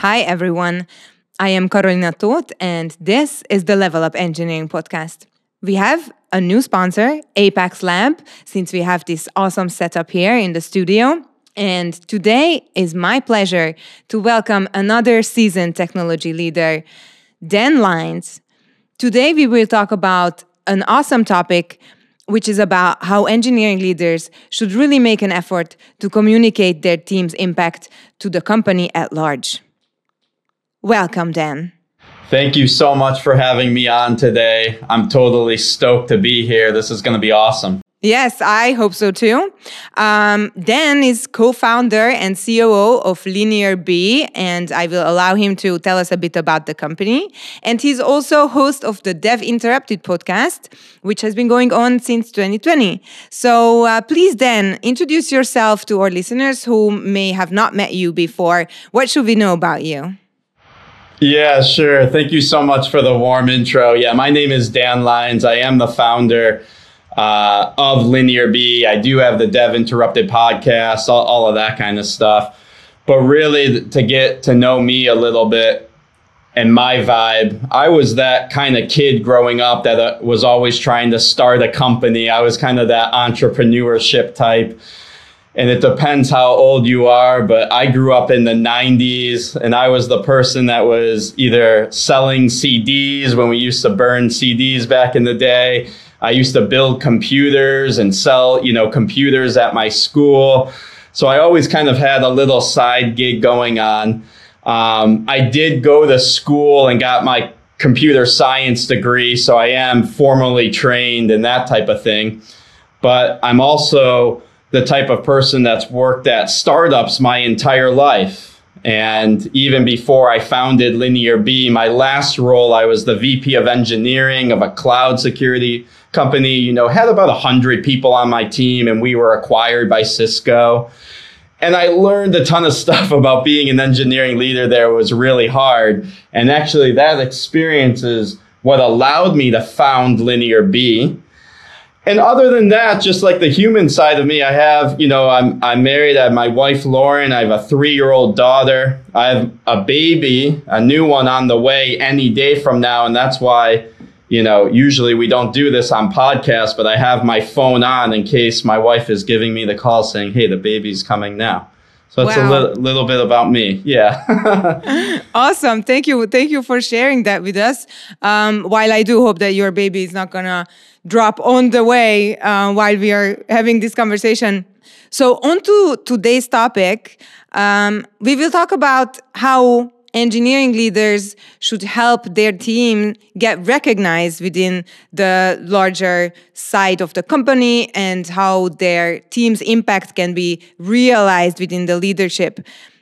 Hi, everyone. I am Carolina Toth, and this is the Level Up Engineering Podcast. We have a new sponsor, Apex Lab, since we have this awesome setup here in the studio. And today is my pleasure to welcome another seasoned technology leader, Dan Lines. Today, we will talk about an awesome topic, which is about how engineering leaders should really make an effort to communicate their team's impact to the company at large. Welcome, Dan. Thank you so much for having me on today. I'm totally stoked to be here. This is going to be awesome. Yes, I hope so too. Um, Dan is co founder and COO of LinearB, and I will allow him to tell us a bit about the company. And he's also host of the Dev Interrupted podcast, which has been going on since 2020. So uh, please, Dan, introduce yourself to our listeners who may have not met you before. What should we know about you? Yeah, sure. Thank you so much for the warm intro. Yeah, my name is Dan Lines. I am the founder uh, of LinearB. I do have the Dev Interrupted podcast, all, all of that kind of stuff. But really, to get to know me a little bit and my vibe, I was that kind of kid growing up that uh, was always trying to start a company. I was kind of that entrepreneurship type and it depends how old you are, but I grew up in the 90s and I was the person that was either selling CDs when we used to burn CDs back in the day. I used to build computers and sell, you know, computers at my school. So I always kind of had a little side gig going on. Um, I did go to school and got my computer science degree, so I am formally trained in that type of thing. But I'm also the type of person that's worked at startups my entire life. And even before I founded LinearB, my last role, I was the VP of engineering of a cloud security company, you know, had about 100 people on my team, and we were acquired by Cisco. And I learned a ton of stuff about being an engineering leader there. It was really hard. And actually, that experience is what allowed me to found LinearB and other than that, just like the human side of me, I have, you know, I'm I'm married. I have my wife Lauren. I have a three year old daughter. I have a baby, a new one on the way any day from now, and that's why, you know, usually we don't do this on podcast, but I have my phone on in case my wife is giving me the call saying, "Hey, the baby's coming now." So it's wow. a little, little bit about me. Yeah. awesome. Thank you. Thank you for sharing that with us. Um, while I do hope that your baby is not going to drop on the way uh, while we are having this conversation. So, on to today's topic, um, we will talk about how engineering leaders should help their team get recognized within the larger side of the company and how their team's impact can be realized within the leadership.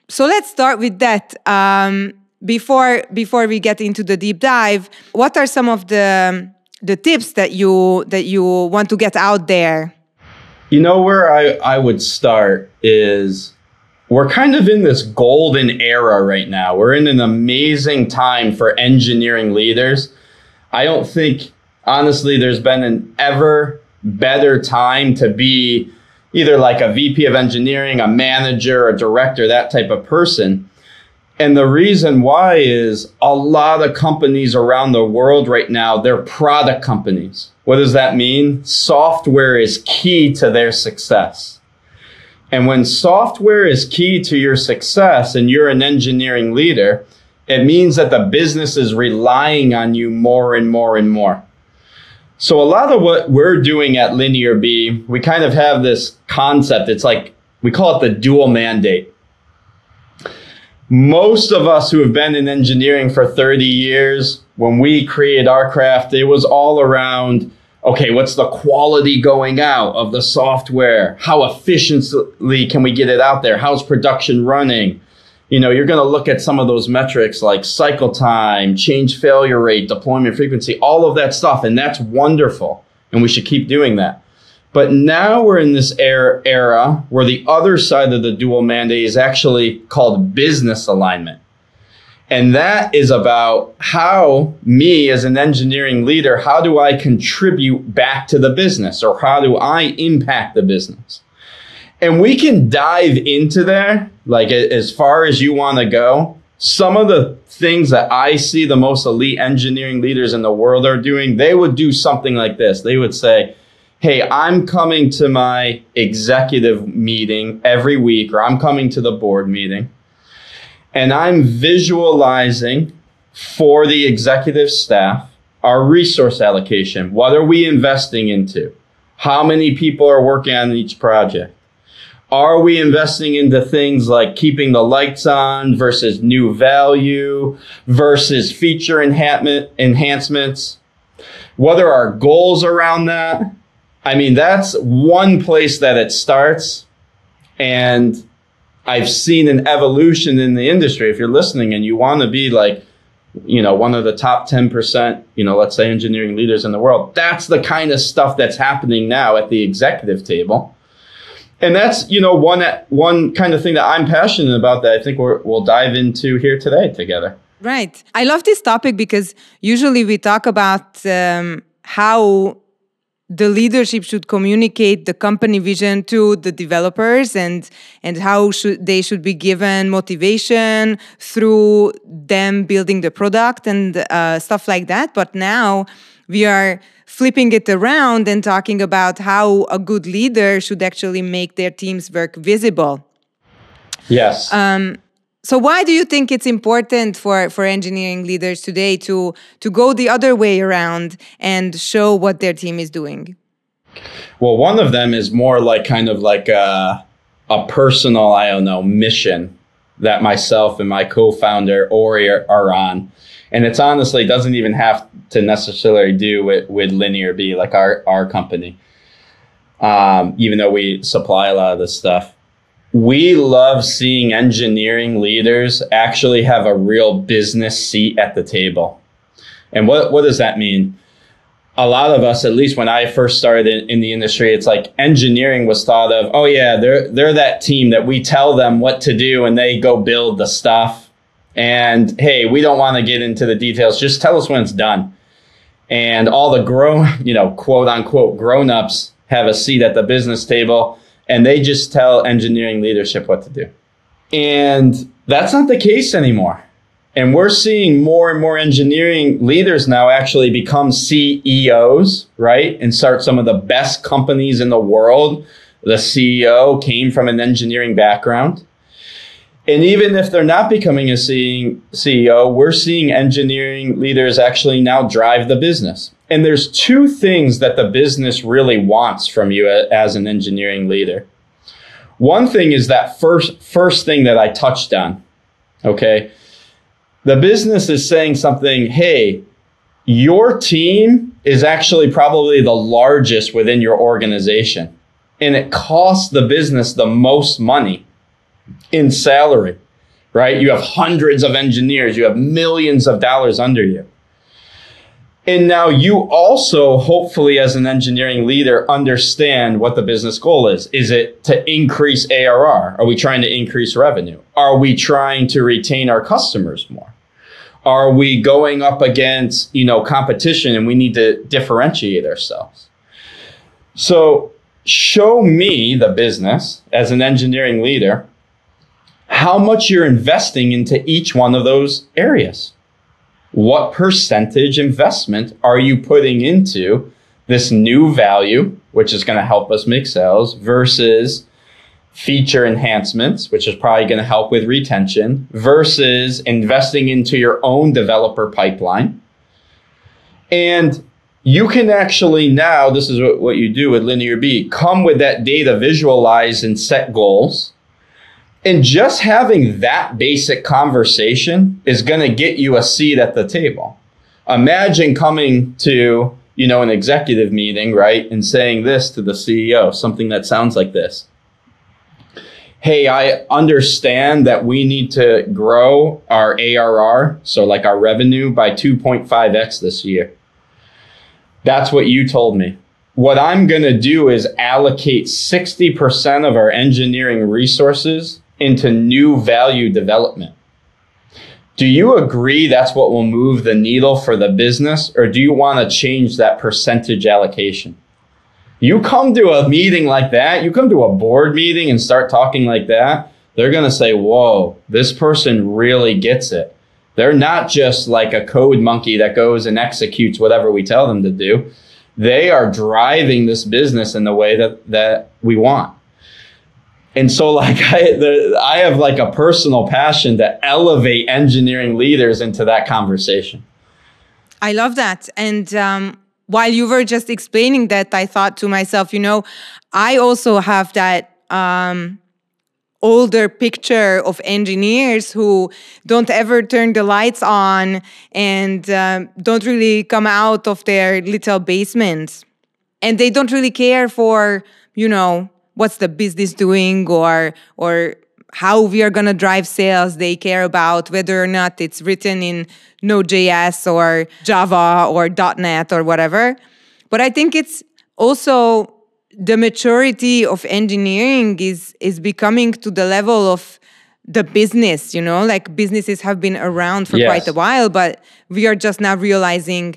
So let's start with that. Um, before before we get into the deep dive, what are some of the the tips that you that you want to get out there? You know where I, I would start is we're kind of in this golden era right now. We're in an amazing time for engineering leaders. I don't think, honestly, there's been an ever better time to be either like a VP of engineering, a manager, a director, that type of person. And the reason why is a lot of companies around the world right now, they're product companies. What does that mean? Software is key to their success. And when software is key to your success and you're an engineering leader, it means that the business is relying on you more and more and more. So a lot of what we're doing at LinearB, we kind of have this concept. It's like we call it the dual mandate. Most of us who have been in engineering for 30 years, when we created our craft, it was all around okay, what's the quality going out of the software? How efficiently can we get it out there? How's production running? you know, you're going to look at some of those metrics like cycle time, change failure rate, deployment frequency, all of that stuff. And that's wonderful. And we should keep doing that. But now we're in this era, where the other side of the dual mandate is actually called business alignment. And that is about how me as an engineering leader, how do I contribute back to the business or how do I impact the business? And we can dive into there, like as far as you want to go. Some of the things that I see the most elite engineering leaders in the world are doing, they would do something like this. They would say, Hey, I'm coming to my executive meeting every week, or I'm coming to the board meeting, and I'm visualizing for the executive staff our resource allocation. What are we investing into? How many people are working on each project? Are we investing into things like keeping the lights on versus new value versus feature enhancement, enhancements? What are our goals around that? I mean, that's one place that it starts. And I've seen an evolution in the industry. If you're listening and you want to be like, you know, one of the top 10%, you know, let's say engineering leaders in the world, that's the kind of stuff that's happening now at the executive table and that's you know one one kind of thing that I'm passionate about that I think we will dive into here today together. Right. I love this topic because usually we talk about um, how the leadership should communicate the company vision to the developers and and how should they should be given motivation through them building the product and uh, stuff like that. But now we are flipping it around and talking about how a good leader should actually make their team's work visible. Yes. Um, so why do you think it's important for, for engineering leaders today to to go the other way around and show what their team is doing? Well, one of them is more like kind of like a, a personal, I don't know, mission that myself and my co-founder Ori are, are on. And it's honestly doesn't even have to necessarily do with, with LinearB like our, our company. Um, even though we supply a lot of this stuff we love seeing engineering leaders actually have a real business seat at the table and what, what does that mean a lot of us, at least when I first started in, in, the industry, it's like engineering was thought of, oh yeah, they're they're that team that we tell them what to do and they go build the stuff and hey, we don't want to get into the details. Just tell us when it's done. And all the grown, you know, quote unquote grown-ups have a seat at the business table and they just tell engineering leadership what to do. And that's not the case anymore. And we're seeing more and more engineering leaders now actually become CEOs, right? And start some of the best companies in the world. The CEO came from an engineering background. And even if they're not becoming a CEO, we're seeing engineering leaders actually now drive the business. And there's two things that the business really wants from you as an engineering leader. One thing is that first first thing that I touched on. Okay? The business is saying something, "Hey, your team is actually probably the largest within your organization, and it costs the business the most money." In salary, right? You have hundreds of engineers, you have millions of dollars under you. And now you also, hopefully, as an engineering leader, understand what the business goal is. Is it to increase ARR? Are we trying to increase revenue? Are we trying to retain our customers more? Are we going up against, you know, competition and we need to differentiate ourselves? So show me the business as an engineering leader how much you're investing into each one of those areas. What percentage investment are you putting into this new value, which is going to help us make sales, versus feature enhancements, which is probably going to help with retention, versus investing into your own developer pipeline. And you can actually now, this is what, what you do with LinearB, come with that data, visualize and set goals and just having that basic conversation is going to get you a seat at the table. Imagine coming to, you know, an executive meeting, right, and saying this to the CEO, something that sounds like this. hey, I understand that we need to grow our ARR, so like our revenue, by 2.5x this year. That's what you told me. What I'm going to do is allocate 60% of our engineering resources into new value development. Do you agree that's what will move the needle for the business, or do you want to change that percentage allocation? You come to a meeting like that, you come to a board meeting and start talking like that, they're going to say, Whoa, this person really gets it. They're not just like a code monkey that goes and executes whatever we tell them to do. They are driving this business in the way that, that we want. And so, like, I, the, I have like a personal passion to elevate engineering leaders into that conversation. I love that. And um, while you were just explaining that, I thought to myself, you know, I also have that um, older picture of engineers who don't ever turn the lights on and um, don't really come out of their little basements. And they don't really care for, you know, what's the business doing or, or how we are going to drive sales. They care about whether or not it's written in Node.js or Java or .NET or whatever. But I think it's also the maturity of engineering is is becoming to the level of the business. You know, like businesses have been around for yes. quite a while, but we are just now realizing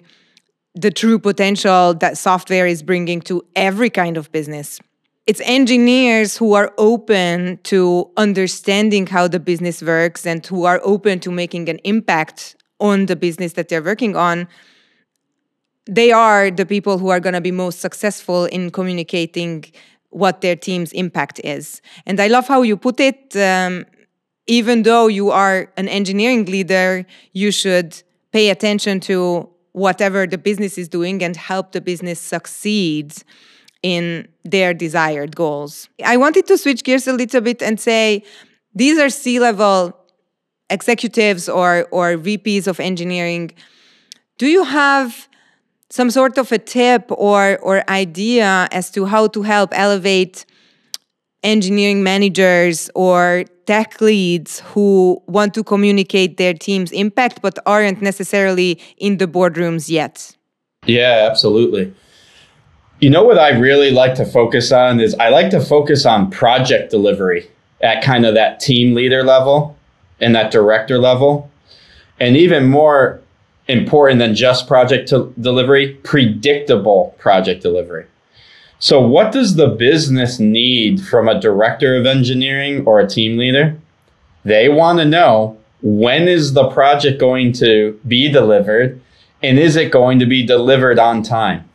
the true potential that software is bringing to every kind of business it's engineers who are open to understanding how the business works and who are open to making an impact on the business that they're working on. They are the people who are going to be most successful in communicating what their team's impact is. And i love how you put it um, even though you are an engineering leader you should pay attention to whatever the business is doing and help the business succeed in their desired goals. I wanted to switch gears a little bit and say these are C level executives or, or VPs of engineering. Do you have some sort of a tip or, or idea as to how to help elevate engineering managers or tech leads who want to communicate their team's impact but aren't necessarily in the boardrooms yet? Yeah, absolutely. You know what I really like to focus on is I like to focus on project delivery at kind of that team leader level and that director level. And even more important than just project delivery, predictable project delivery. So, what does the business need from a director of engineering or a team leader? They want to know when is the project going to be delivered and is it going to be delivered on time?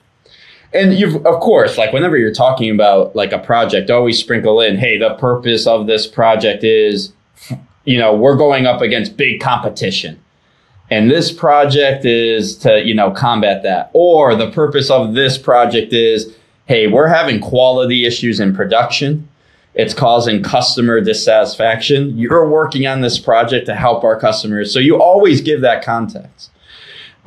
And you've of course like whenever you're talking about like a project always sprinkle in hey the purpose of this project is you know we're going up against big competition. And this project is to you know combat that. Or the purpose of this project is hey we're having quality issues in production. It's causing customer dissatisfaction. You're working on this project to help our customers. So you always give that context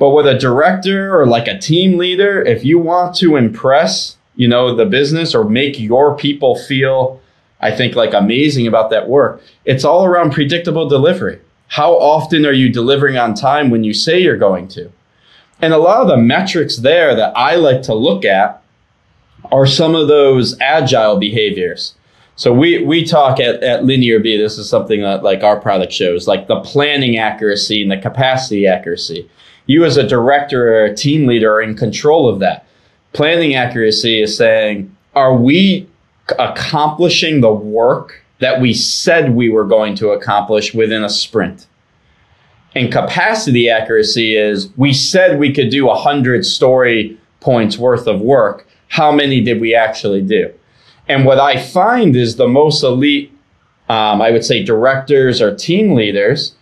but with a director or like a team leader, if you want to impress, you know, the business or make your people feel, I think, like amazing about that work, it's all around predictable delivery. How often are you delivering on time when you say you're going to? And a lot of the metrics there that I like to look at are some of those agile behaviors. So we we talk at, at LinearB, this is something that like our product shows, like the planning accuracy and the capacity accuracy you as a director or a team leader are in control of that. Planning accuracy is saying, are we accomplishing the work that we said we were going to accomplish within a sprint? And capacity accuracy is we said we could do 100 story points worth of work. How many did we actually do? And what I find is the most elite, um, I would say, directors or team leaders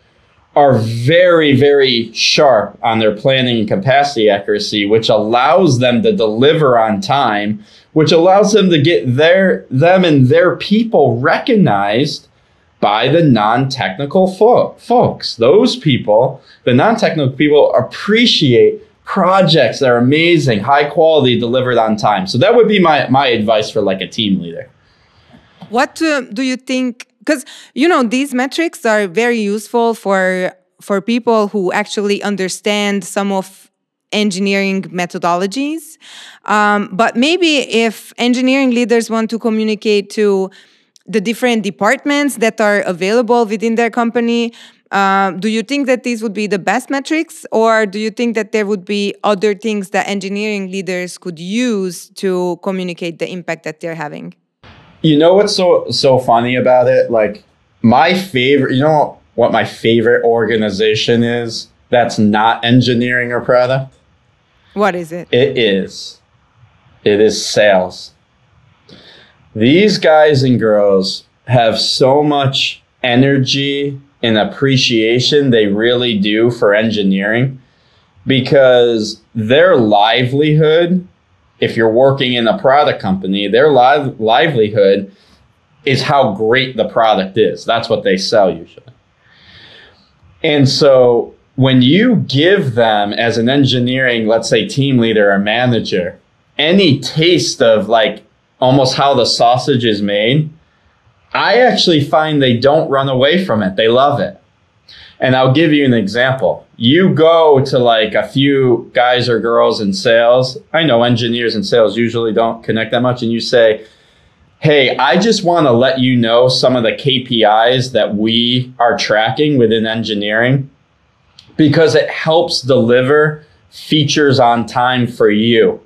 are very, very sharp on their planning and capacity accuracy, which allows them to deliver on time, which allows them to get their them and their people recognized by the non-technical fo- folks. Those people, the non-technical people, appreciate projects that are amazing, high quality, delivered on time. So that would be my my advice for like a team leader. What uh, do you think because you know these metrics are very useful for for people who actually understand some of engineering methodologies um, but maybe if engineering leaders want to communicate to the different departments that are available within their company uh, do you think that these would be the best metrics, or do you think that there would be other things that engineering leaders could use to communicate the impact that they're having? You know what's so so funny about it? Like my favorite, you know what my favorite organization is that's not engineering or product? What is it? It is. It is sales. These guys and girls have so much energy and appreciation they really do for engineering because their livelihood, if you're working in a product company, their live, livelihood is how great the product is. That's what they sell usually. And so when you give them as an engineering, let's say team leader or manager, any taste of like almost how the sausage is made, I actually find they don't run away from it. They love it. And I'll give you an example. You go to like a few guys or girls in sales. I know engineers and sales usually don't connect that much. And you say, Hey, I just want to let you know some of the KPIs that we are tracking within engineering because it helps deliver features on time for you.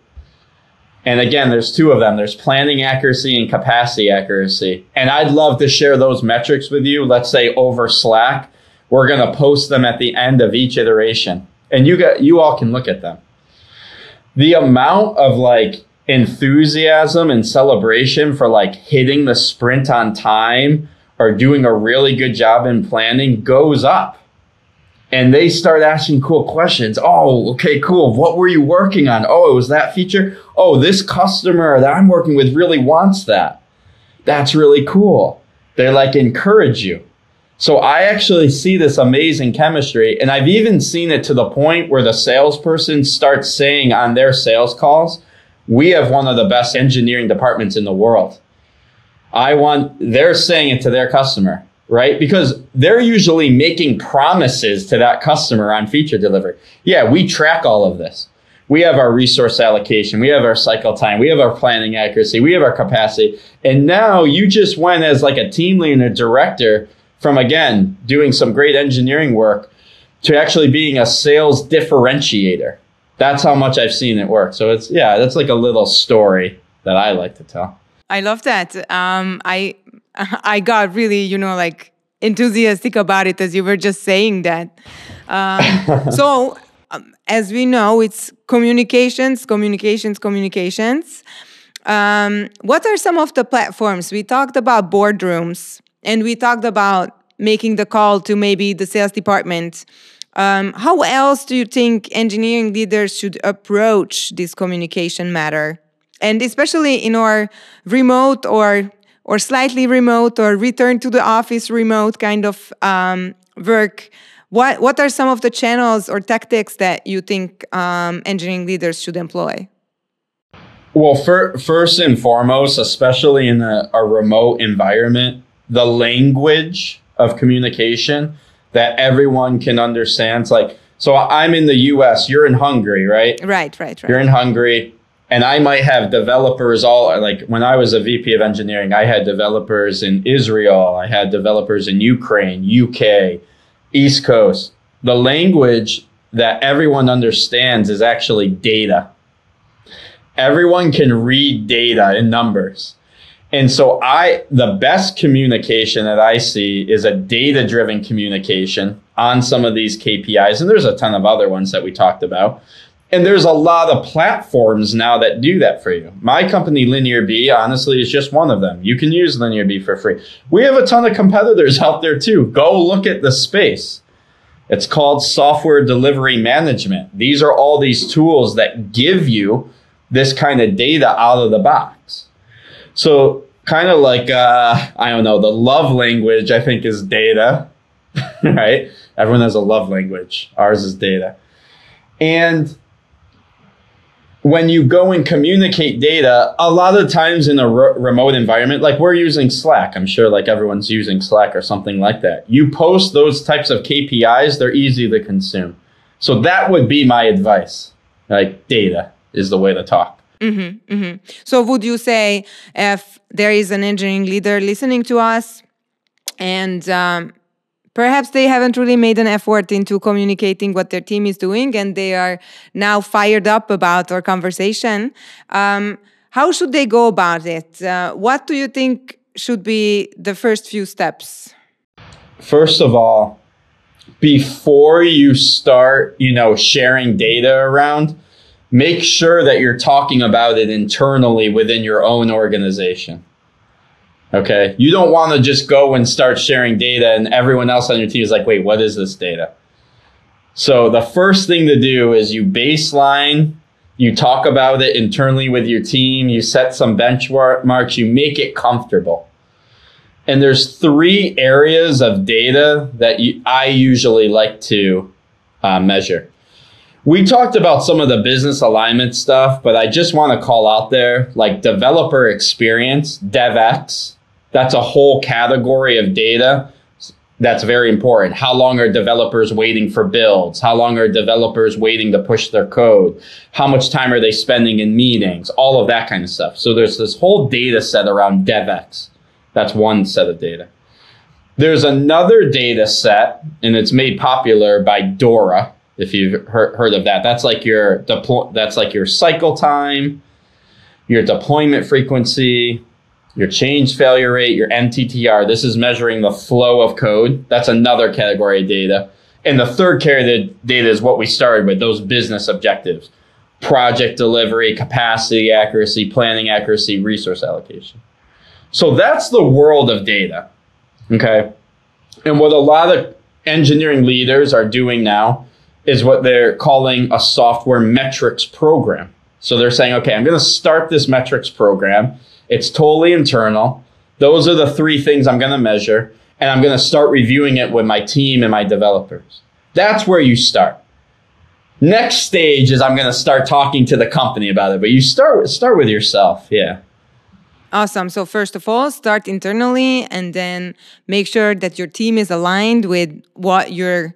And again, there's two of them. There's planning accuracy and capacity accuracy. And I'd love to share those metrics with you. Let's say over Slack, we're going to post them at the end of each iteration. And you got you all can look at them. The amount of like enthusiasm and celebration for like hitting the sprint on time or doing a really good job in planning goes up and they start asking cool questions. Oh, okay, cool. What were you working on? Oh, it was that feature. Oh, this customer that I'm working with really wants that. That's really cool. They like encourage you. So I actually see this amazing chemistry. And I've even seen it to the point where the salesperson starts saying on their sales calls, we have one of the best engineering departments in the world. I want, they're saying it to their customer right? Because they're usually making promises to that customer on feature delivery. Yeah, we track all of this. We have our resource allocation, we have our cycle time, we have our planning accuracy, we have our capacity. And now you just went as like a team lead and a director from again doing some great engineering work to actually being a sales differentiator. That's how much I've seen it work. So it's yeah, that's like a little story that I like to tell. I love that. Um, I I got really, you know, like enthusiastic about it as you were just saying that. Um, so, um, as we know, it's communications, communications, communications. Um, what are some of the platforms? We talked about boardrooms and we talked about making the call to maybe the sales department. Um, how else do you think engineering leaders should approach this communication matter? And especially in our remote or or slightly remote or return to the office remote kind of um, work what what are some of the channels or tactics that you think um, engineering leaders should employ well for, first and foremost especially in a, a remote environment the language of communication that everyone can understand it's like so i'm in the us you're in hungary right right right right you're in hungary and I might have developers all like when I was a VP of engineering, I had developers in Israel, I had developers in Ukraine, UK, East Coast. The language that everyone understands is actually data. Everyone can read data in numbers. And so I the best communication that I see is a data driven communication on some of these KPIs and there's a ton of other ones that we talked about and there's a lot of platforms now that do that for you. My company, LinearB, honestly, is just one of them. You can use LinearB for free. We have a ton of competitors out there too. Go look at the space. It's called software delivery management. These are all these tools that give you this kind of data out of the box. So, kind of like, uh, I don't know, the love language, I think, is data, right? Everyone has a love language. Ours is data. And when you go and communicate data, a lot of times in a re- remote environment, like we're using Slack, I'm sure like everyone's using Slack or something like that. You post those types of KPIs, they're easy to consume. So that would be my advice. Like data is the way to talk. Mm-hmm, mm-hmm. So would you say if there is an engineering leader listening to us and um, perhaps they haven't really made an effort into communicating what their team is doing and they are now fired up about our conversation um, how should they go about it uh, what do you think should be the first few steps first of all before you start you know sharing data around make sure that you're talking about it internally within your own organization Okay. You don't want to just go and start sharing data and everyone else on your team is like, wait, what is this data? So the first thing to do is you baseline, you talk about it internally with your team, you set some benchmarks, you make it comfortable. And there's three areas of data that you, I usually like to uh, measure. We talked about some of the business alignment stuff, but I just want to call out there like developer experience, DevX, that's a whole category of data that's very important. How long are developers waiting for builds? How long are developers waiting to push their code? How much time are they spending in meetings? All of that kind of stuff. So there's this whole data set around DevX. That's one set of data. There's another data set, and it's made popular by Dora. If you've heard of that, that's like your deploy. That's like your cycle time, your deployment frequency, your change failure rate, your MTTR. This is measuring the flow of code. That's another category of data. And the third category of data is what we started with those business objectives project delivery, capacity accuracy, planning accuracy, resource allocation. So that's the world of data. Okay. And what a lot of engineering leaders are doing now is what they're calling a software metrics program. So they're saying, okay, I'm going to start this metrics program it's totally internal. Those are the three things I'm going to measure. And I'm going to start reviewing it with my team and my developers. That's where you start. Next stage is I'm going to start talking to the company about it. But you start start with yourself. Yeah. Awesome. So first of all, start internally, and then make sure that your team is aligned with what you're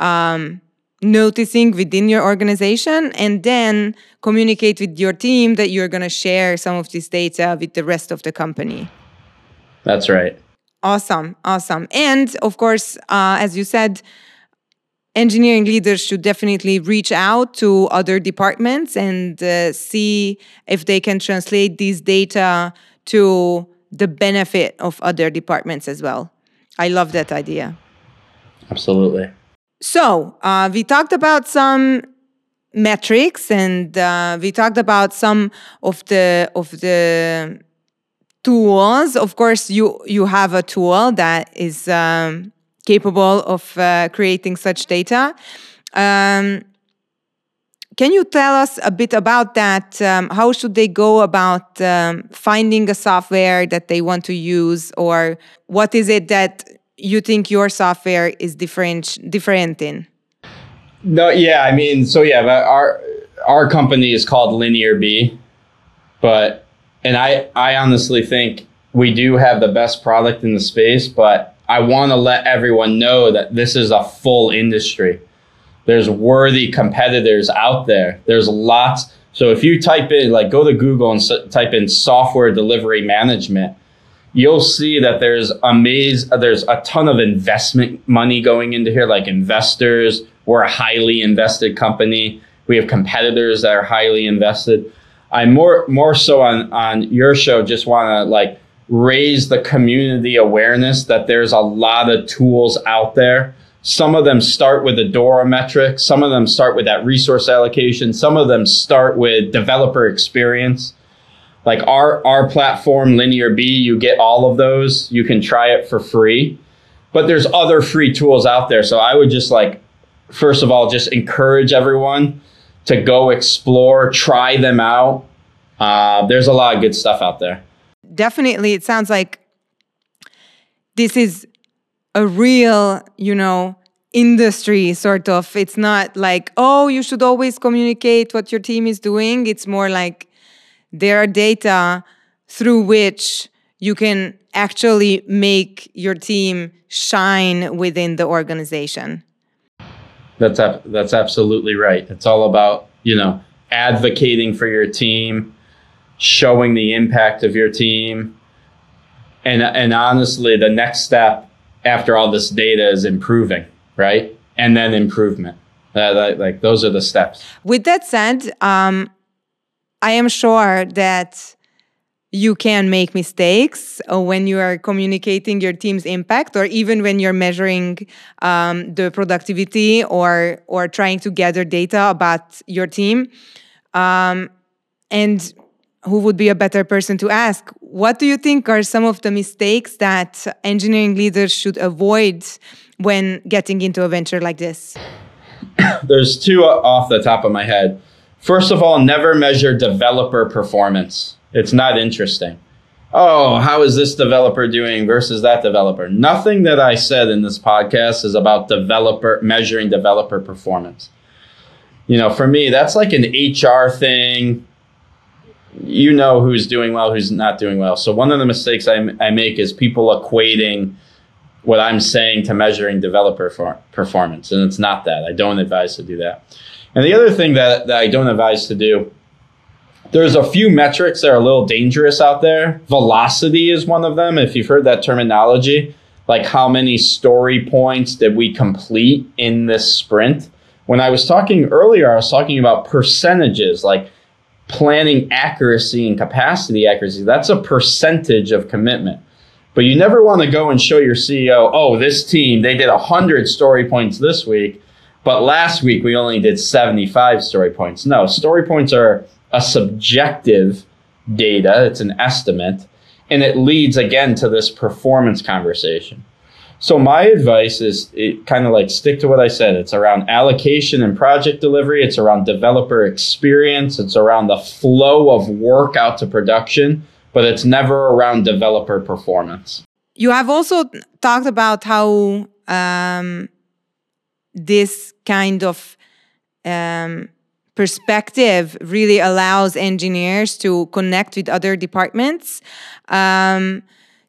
um, noticing within your organization and then communicate with your team that you're going to share some of this data with the rest of the company. That's right. Awesome awesome. And of course uh, as you said engineering leaders should definitely reach out to other departments and uh, see if they can translate these data to the benefit of other departments as well. I love that idea. Absolutely so uh, we talked about some metrics, and uh, we talked about some of the of the tools. Of course, you you have a tool that is um, capable of uh, creating such data. Um, can you tell us a bit about that? Um, how should they go about um, finding a software that they want to use, or what is it that you think your software is different different in? No, yeah, I mean, so yeah, our our company is called LinearB, but and I I honestly think we do have the best product in the space, but I want to let everyone know that this is a full industry. There's worthy competitors out there. There's lots. So if you type in like go to Google and type in software delivery management, you'll see that there's amaze uh, there's a ton of investment money going into here like investors. We're a highly invested company. We have competitors that are highly invested. I more more so on on your show just want to like raise the community awareness that there's a lot of tools out there. Some of them start with the dora metric. Some of them start with that resource allocation. Some of them start with developer experience like our our platform LinearB you get all of those. You can try it for free. But there's other free tools out there. So i would just like first of all just encourage everyone to go explore try them out. Uh, there's a lot of good stuff out there. Definitely it sounds like this is a real you know industry sort of. It's not like oh you should always communicate what your team is doing. It's more like there are data through which you can actually make your team shine within the organization that's that's absolutely right it's all about you know advocating for your team showing the impact of your team and and honestly the next step after all this data is improving right? And then improvement. Uh, like those are the steps. With that said, um, I am sure that you can make mistakes uh, when you are communicating your team's impact or even when you're measuring um, the productivity or or trying to gather data about your team um, and who would be a better person to ask what do you think are some of the mistakes that engineering leaders should avoid when getting into a venture like this? There's two off the top of my head. First of all, never measure developer performance. It's not interesting. Oh, how is this developer doing versus that developer? Nothing that I said in this podcast is about developer measuring developer performance. You know, for me, that's like an HR thing. You know who's doing well, who's not doing well. So one of the mistakes I, make is people equating what I'm saying to measuring developer for performance. And it's not that. I don't advise to do that. And the other thing that, that I don't advise to do, there's a few metrics that are a little dangerous out there. Velocity is one of them, if you've heard that terminology. Like how many story points did we complete in this sprint? When I was talking earlier, I was talking about percentages, like planning accuracy and capacity accuracy. That's a percentage of commitment. But you never want to go and show your CEO, oh, this team, they did 100 story points this week, but last week we only did 75 story points. No, story points are a subjective data, it's an estimate, and it leads again to this performance conversation. So my advice is kind of like stick to what I said. It's around allocation and project delivery. It's around developer experience. It's around the flow of work out to production but it's never around developer performance. You have also talked about how um, this kind of um, perspective really allows engineers to connect with other departments. Um,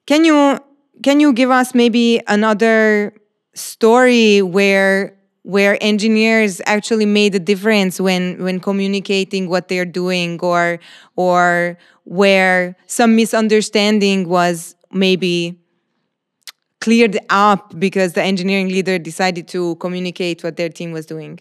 can you can you give us maybe another story where where engineers actually made a difference when when communicating what they're doing or or where some misunderstanding was maybe cleared up because the engineering leader decided to communicate what their team was doing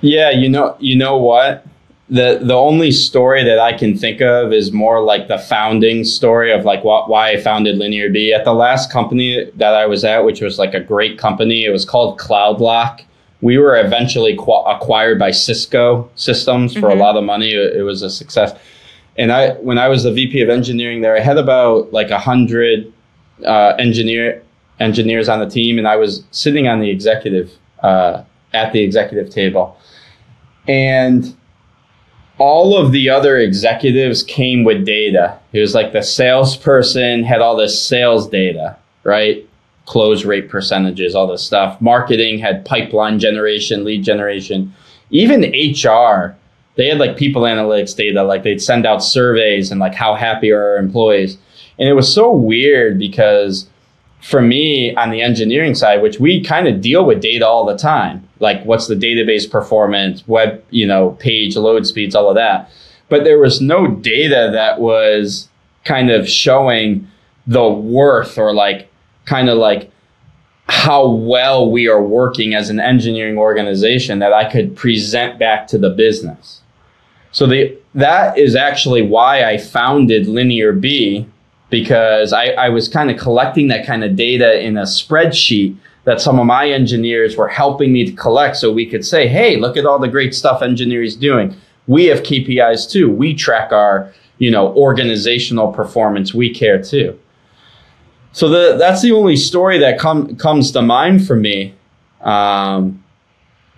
yeah you know you know what the the only story that I can think of is more like the founding story of like what why I founded LinearB. At the last company that I was at, which was like a great company, it was called CloudLock. We were eventually qu- acquired by Cisco Systems for mm-hmm. a lot of money. It, it, was a success. And I when I was the VP of engineering there, I had about like a hundred uh, engineer engineers on the team, and I was sitting on the executive uh, at the executive table, and all of the other executives came with data. It was like the salesperson had all this sales data, right? Close rate percentages, all this stuff. Marketing had pipeline generation, lead generation. Even HR, they had like people analytics data, like they'd send out surveys and like how happy are our employees. And it was so weird because for me on the engineering side, which we kind of deal with data all the time, like what's the database performance, web, you know, page load speeds, all of that. But there was no data that was kind of showing the worth or like kind of like how well we are working as an engineering organization that I could present back to the business. So the that is actually why I founded LinearB because I, I was kind of collecting that kind of data in a spreadsheet that some of my engineers were helping me to collect so we could say, hey, look at all the great stuff engineers doing. We have KPIs too. We track our, you know, organizational performance. We care too. So the, that's the only story that com- comes to mind for me um,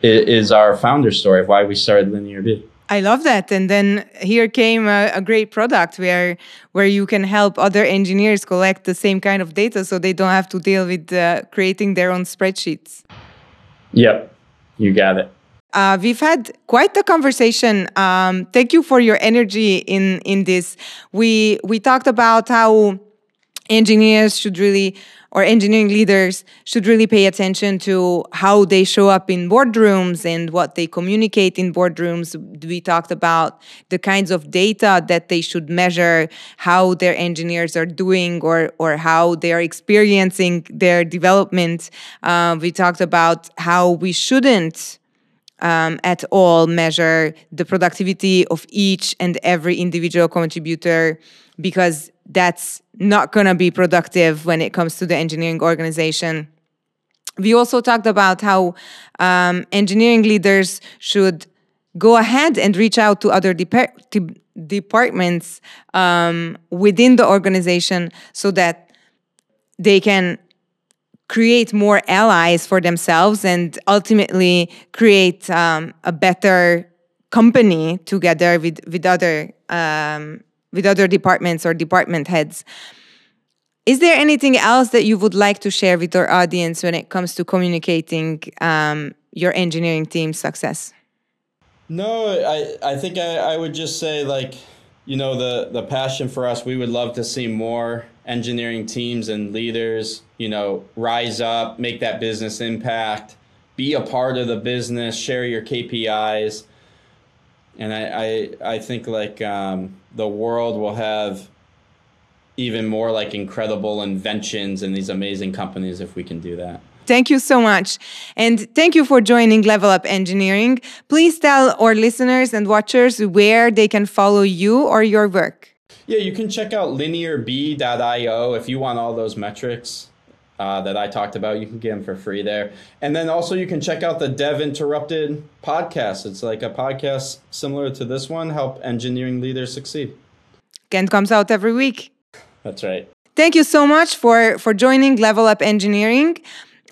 is, is our founder story of why we started LinearB. I love that. And then here came a, a, great product where where you can help other engineers collect the same kind of data, so they don't have to deal with uh, creating their own spreadsheets. Yep, you got it. Uh, we've had quite a conversation. Um, thank you for your energy in in this. We we talked about how engineers should really or engineering leaders should really pay attention to how they show up in boardrooms and what they communicate in boardrooms. We talked about the kinds of data that they should measure, how their engineers are doing or, or how they are experiencing their development. Uh, we talked about how we shouldn't um, at all measure the productivity of each and every individual contributor because that's not going to be productive when it comes to the engineering organization. We also talked about how um, engineering leaders should go ahead and reach out to other departments um, within the organization so that they can create more allies for themselves and ultimately create um, a better company together with, with other um, with other departments or department heads. Is there anything else that you would like to share with our audience when it comes to communicating um, your engineering team's success? No, I, I think I, I would just say like, you know, the, the passion for us, we would love to see more engineering teams and leaders, you know, rise up, make that business impact, be a part of the business, share your KPIs. And I, I, I think like um, the world will have even more like incredible inventions and these amazing companies if we can do that. Thank you so much. And thank you for joining Level Up Engineering. Please tell our listeners and watchers where they can follow you or your work. Yeah, you can check out linearb.io if you want all those metrics uh, that I talked about. You can get them for free there. And then also you can check out the Dev Interrupted podcast. It's like a podcast similar to this one, help engineering leaders succeed. Kent comes out every week. That's right. Thank you so much for for joining Level Up Engineering.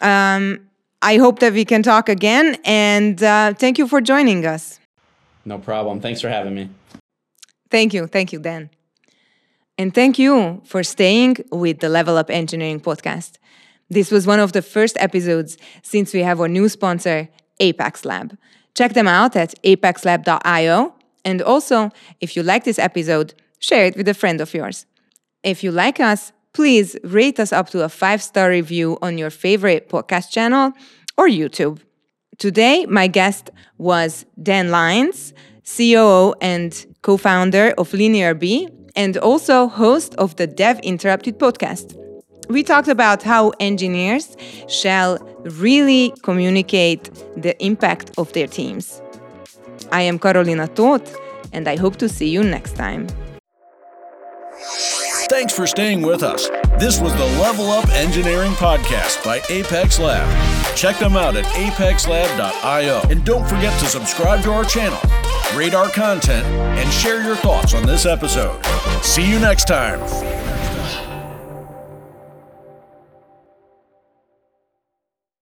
Um, I hope that we can talk again, and uh, thank you for joining us. No problem. Thanks for having me. Thank you. Thank you, Dan. And thank you for staying with the Level Up Engineering podcast. This was one of the first episodes since we have our new sponsor, Apex Lab. Check them out at apexlab.io. And also, if you like this episode, share it with a friend of yours. If you like us, please rate us up to a five star review on your favorite podcast channel or YouTube. Today, my guest was Dan Lines, COO and co founder of LinearB, and also host of the Dev Interrupted podcast. We talked about how engineers shall really communicate the impact of their teams. I am Carolina Toth, and I hope to see you next time. Thanks for staying with us. This was the Level Up Engineering Podcast by Apex Lab. Check them out at apexlab.io. And don't forget to subscribe to our channel, our content, and share your thoughts on this episode. See you next time.